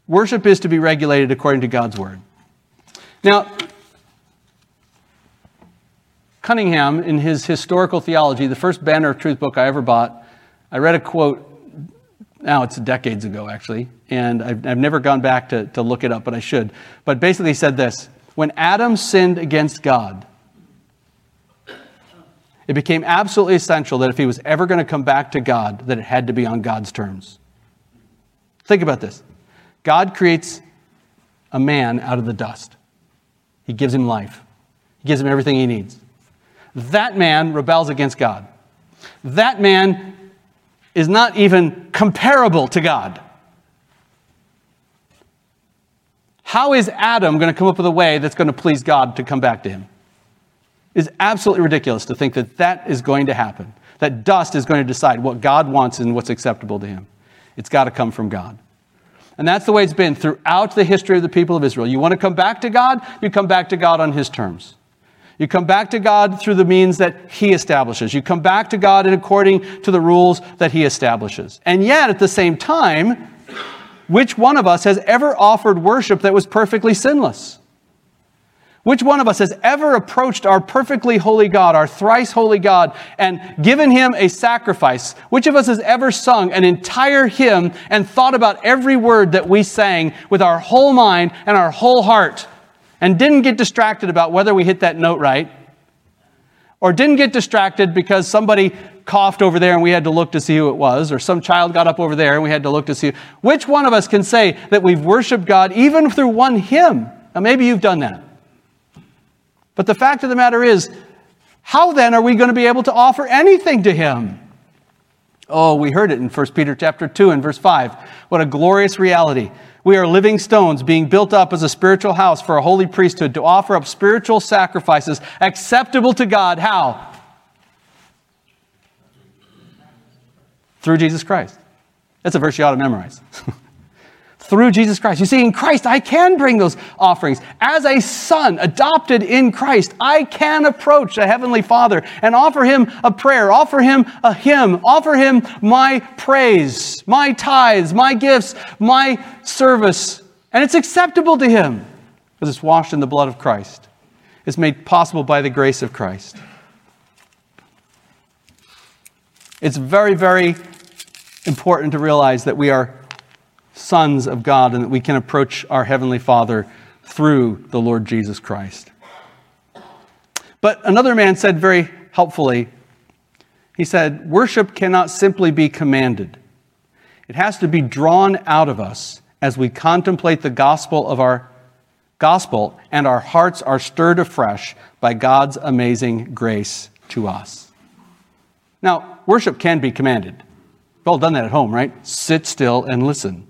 worship is to be regulated according to God's word. Now, Cunningham, in his historical theology, the first Banner of Truth book I ever bought, I read a quote, now it's decades ago actually, and I've, I've never gone back to, to look it up, but I should. But basically, he said this When Adam sinned against God, it became absolutely essential that if he was ever going to come back to God, that it had to be on God's terms. Think about this God creates a man out of the dust, He gives him life, He gives him everything he needs. That man rebels against God. That man is not even comparable to God. How is Adam going to come up with a way that's going to please God to come back to him? It's absolutely ridiculous to think that that is going to happen, that dust is going to decide what God wants and what's acceptable to him. It's got to come from God. And that's the way it's been throughout the history of the people of Israel. You want to come back to God? You come back to God on his terms. You come back to God through the means that He establishes. You come back to God in according to the rules that He establishes. And yet, at the same time, which one of us has ever offered worship that was perfectly sinless? Which one of us has ever approached our perfectly holy God, our thrice holy God, and given him a sacrifice? Which of us has ever sung an entire hymn and thought about every word that we sang with our whole mind and our whole heart? And didn't get distracted about whether we hit that note right, or didn't get distracted because somebody coughed over there and we had to look to see who it was, or some child got up over there and we had to look to see. Which one of us can say that we've worshiped God even through one hymn? Now, maybe you've done that. But the fact of the matter is, how then are we going to be able to offer anything to Him? Oh, we heard it in 1 Peter chapter 2 and verse 5. What a glorious reality. We are living stones being built up as a spiritual house for a holy priesthood to offer up spiritual sacrifices acceptable to God. How? Through Jesus Christ. That's a verse you ought to memorize. [laughs] through Jesus Christ. You see, in Christ, I can bring those offerings. As a son adopted in Christ, I can approach the Heavenly Father and offer Him a prayer, offer Him a hymn, offer Him my praise, my tithes, my gifts, my service. And it's acceptable to Him because it's washed in the blood of Christ. It's made possible by the grace of Christ. It's very, very important to realize that we are sons of God and that we can approach our Heavenly Father through the Lord Jesus Christ. But another man said very helpfully, he said, Worship cannot simply be commanded, it has to be drawn out of us as we contemplate the gospel of our gospel and our hearts are stirred afresh by God's amazing grace to us. Now, worship can be commanded. We've all done that at home, right? Sit still and listen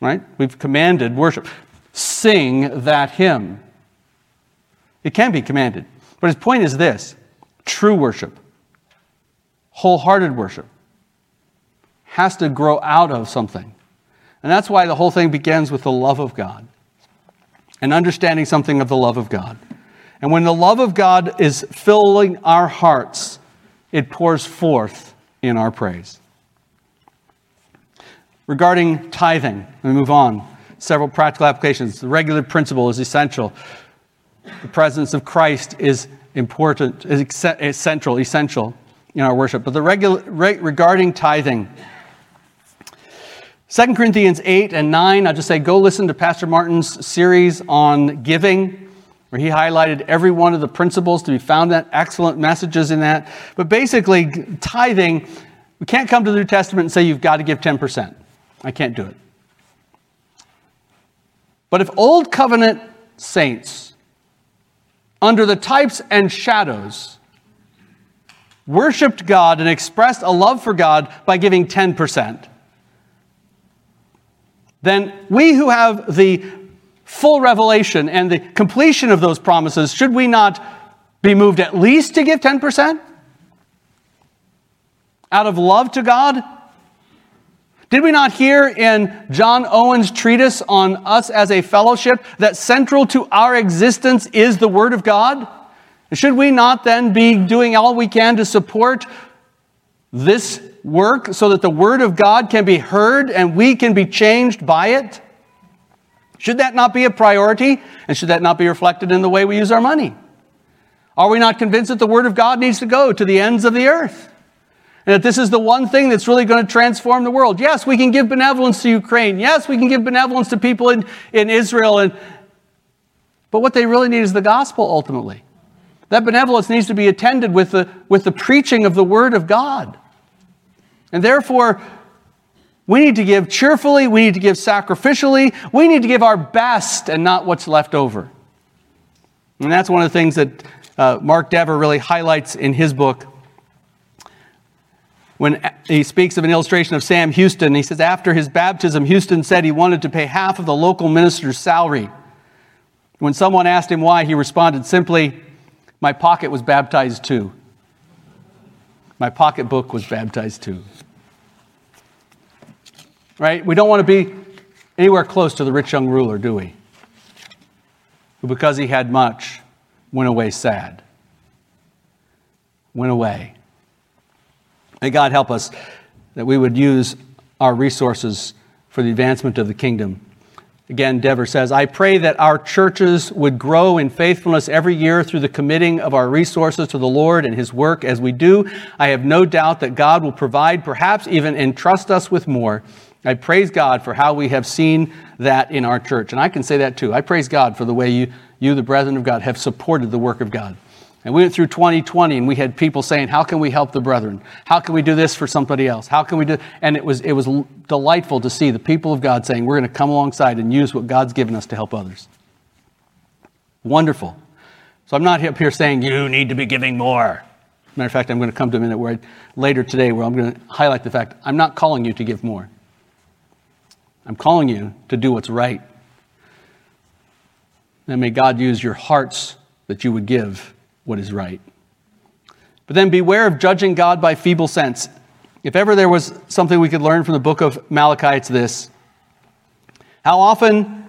right? We've commanded worship. Sing that hymn. It can be commanded. But his point is this true worship, wholehearted worship, has to grow out of something. And that's why the whole thing begins with the love of God and understanding something of the love of God. And when the love of God is filling our hearts, it pours forth in our praise. Regarding tithing, me move on. Several practical applications. The regulative principle is essential. The presence of Christ is important, is central, essential in our worship. But the regular, regarding tithing, 2 Corinthians 8 and 9, I'll just say go listen to Pastor Martin's series on giving, where he highlighted every one of the principles to be found in excellent messages in that. But basically, tithing, we can't come to the New Testament and say you've got to give 10%. I can't do it. But if Old Covenant saints, under the types and shadows, worshiped God and expressed a love for God by giving 10%, then we who have the full revelation and the completion of those promises, should we not be moved at least to give 10%? Out of love to God did we not hear in John Owen's treatise on us as a fellowship that central to our existence is the Word of God? Should we not then be doing all we can to support this work so that the Word of God can be heard and we can be changed by it? Should that not be a priority? And should that not be reflected in the way we use our money? Are we not convinced that the Word of God needs to go to the ends of the earth? And that this is the one thing that's really going to transform the world. Yes, we can give benevolence to Ukraine. Yes, we can give benevolence to people in, in Israel. And, but what they really need is the gospel ultimately. That benevolence needs to be attended with the, with the preaching of the Word of God. And therefore, we need to give cheerfully, we need to give sacrificially, we need to give our best and not what's left over. And that's one of the things that uh, Mark Dever really highlights in his book when he speaks of an illustration of Sam Houston. He says, after his baptism, Houston said he wanted to pay half of the local minister's salary. When someone asked him why, he responded simply, My pocket was baptized too. My pocketbook was baptized too. Right? We don't want to be anywhere close to the rich young ruler, do we? Who, because he had much, went away sad. Went away. May God help us that we would use our resources for the advancement of the kingdom. Again, Dever says, I pray that our churches would grow in faithfulness every year through the committing of our resources to the Lord and His work. As we do, I have no doubt that God will provide, perhaps even entrust us with more. I praise God for how we have seen that in our church. And I can say that too. I praise God for the way you, you the brethren of God, have supported the work of God. And we went through 2020 and we had people saying, How can we help the brethren? How can we do this for somebody else? How can we do and it was it was delightful to see the people of God saying, We're going to come alongside and use what God's given us to help others. Wonderful. So I'm not up here saying you need to be giving more. Matter of fact, I'm going to come to a minute where I, later today where I'm going to highlight the fact I'm not calling you to give more. I'm calling you to do what's right. And may God use your hearts that you would give what is right. But then beware of judging God by feeble sense. If ever there was something we could learn from the book of Malachi, it's this. How often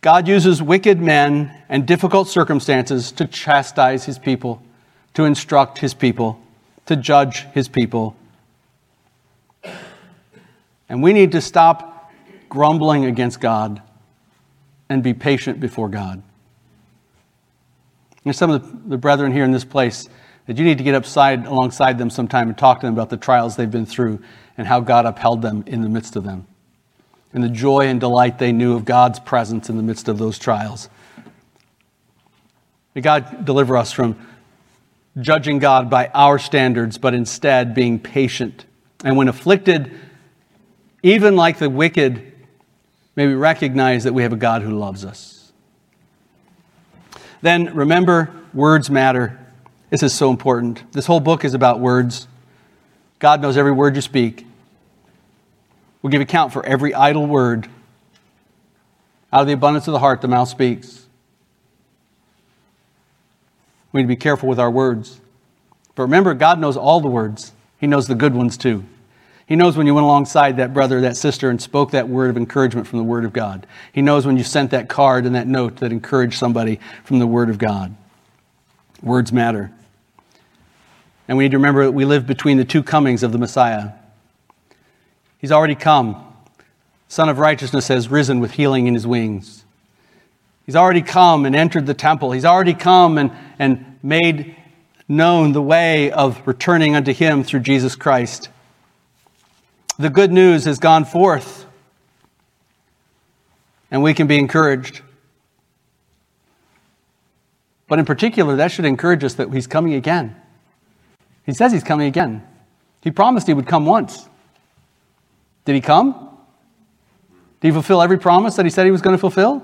God uses wicked men and difficult circumstances to chastise his people, to instruct his people, to judge his people. And we need to stop grumbling against God and be patient before God. There's some of the, brethren here in this place that you need to get upside alongside them sometime and talk to them about the trials they've been through and how God upheld them in the midst of them and the joy and delight they knew of God's presence in the midst of those trials. May God deliver us from judging God by our standards, but instead being patient. And when afflicted, even like the wicked, may we recognize that we have a God who loves us. Then remember, words matter. This is so important. This whole book is about words. God knows every word you speak. We'll give account for every idle word. Out of the abundance of the heart, the mouth speaks. We need to be careful with our words. But remember, God knows all the words, He knows the good ones too. He knows when you went alongside that brother, that sister, and spoke that word of encouragement from the Word of God. He knows when you sent that card and that note that encouraged somebody from the Word of God. Words matter. And we need to remember that we live between the two comings of the Messiah. He's already come. Sun of Righteousness has risen with healing in his wings. He's already come and entered the temple. He's already come and, and made known the way of returning unto him through Jesus Christ. The good news has gone forth, and we can be encouraged. But in particular, that should encourage us that he's coming again. He says he's coming again. He promised he would come once. Did he come? Did he fulfill every promise that he said he was going to fulfill?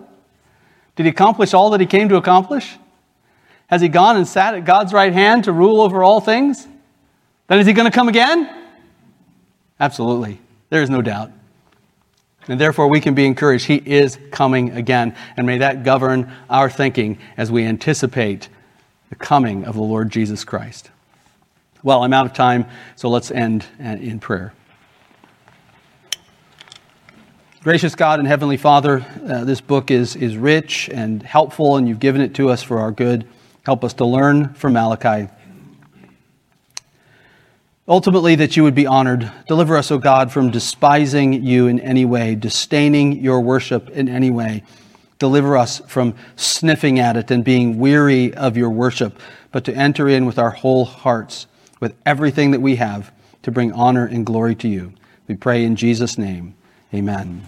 Did he accomplish all that he came to accomplish? Has he gone and sat at God's right hand to rule over all things? Then is he going to come again? Absolutely. There is no doubt. And therefore, we can be encouraged. He is coming again. And may that govern our thinking as we anticipate the coming of the Lord Jesus Christ. Well, I'm out of time, so let's end in prayer. Gracious God and Heavenly Father, uh, this book is, is rich and helpful, and you've given it to us for our good. Help us to learn from Malachi. Ultimately, that you would be honored. Deliver us, O God, from despising you in any way, disdaining your worship in any way. Deliver us from sniffing at it and being weary of your worship, but to enter in with our whole hearts, with everything that we have, to bring honor and glory to you. We pray in Jesus' name. Amen.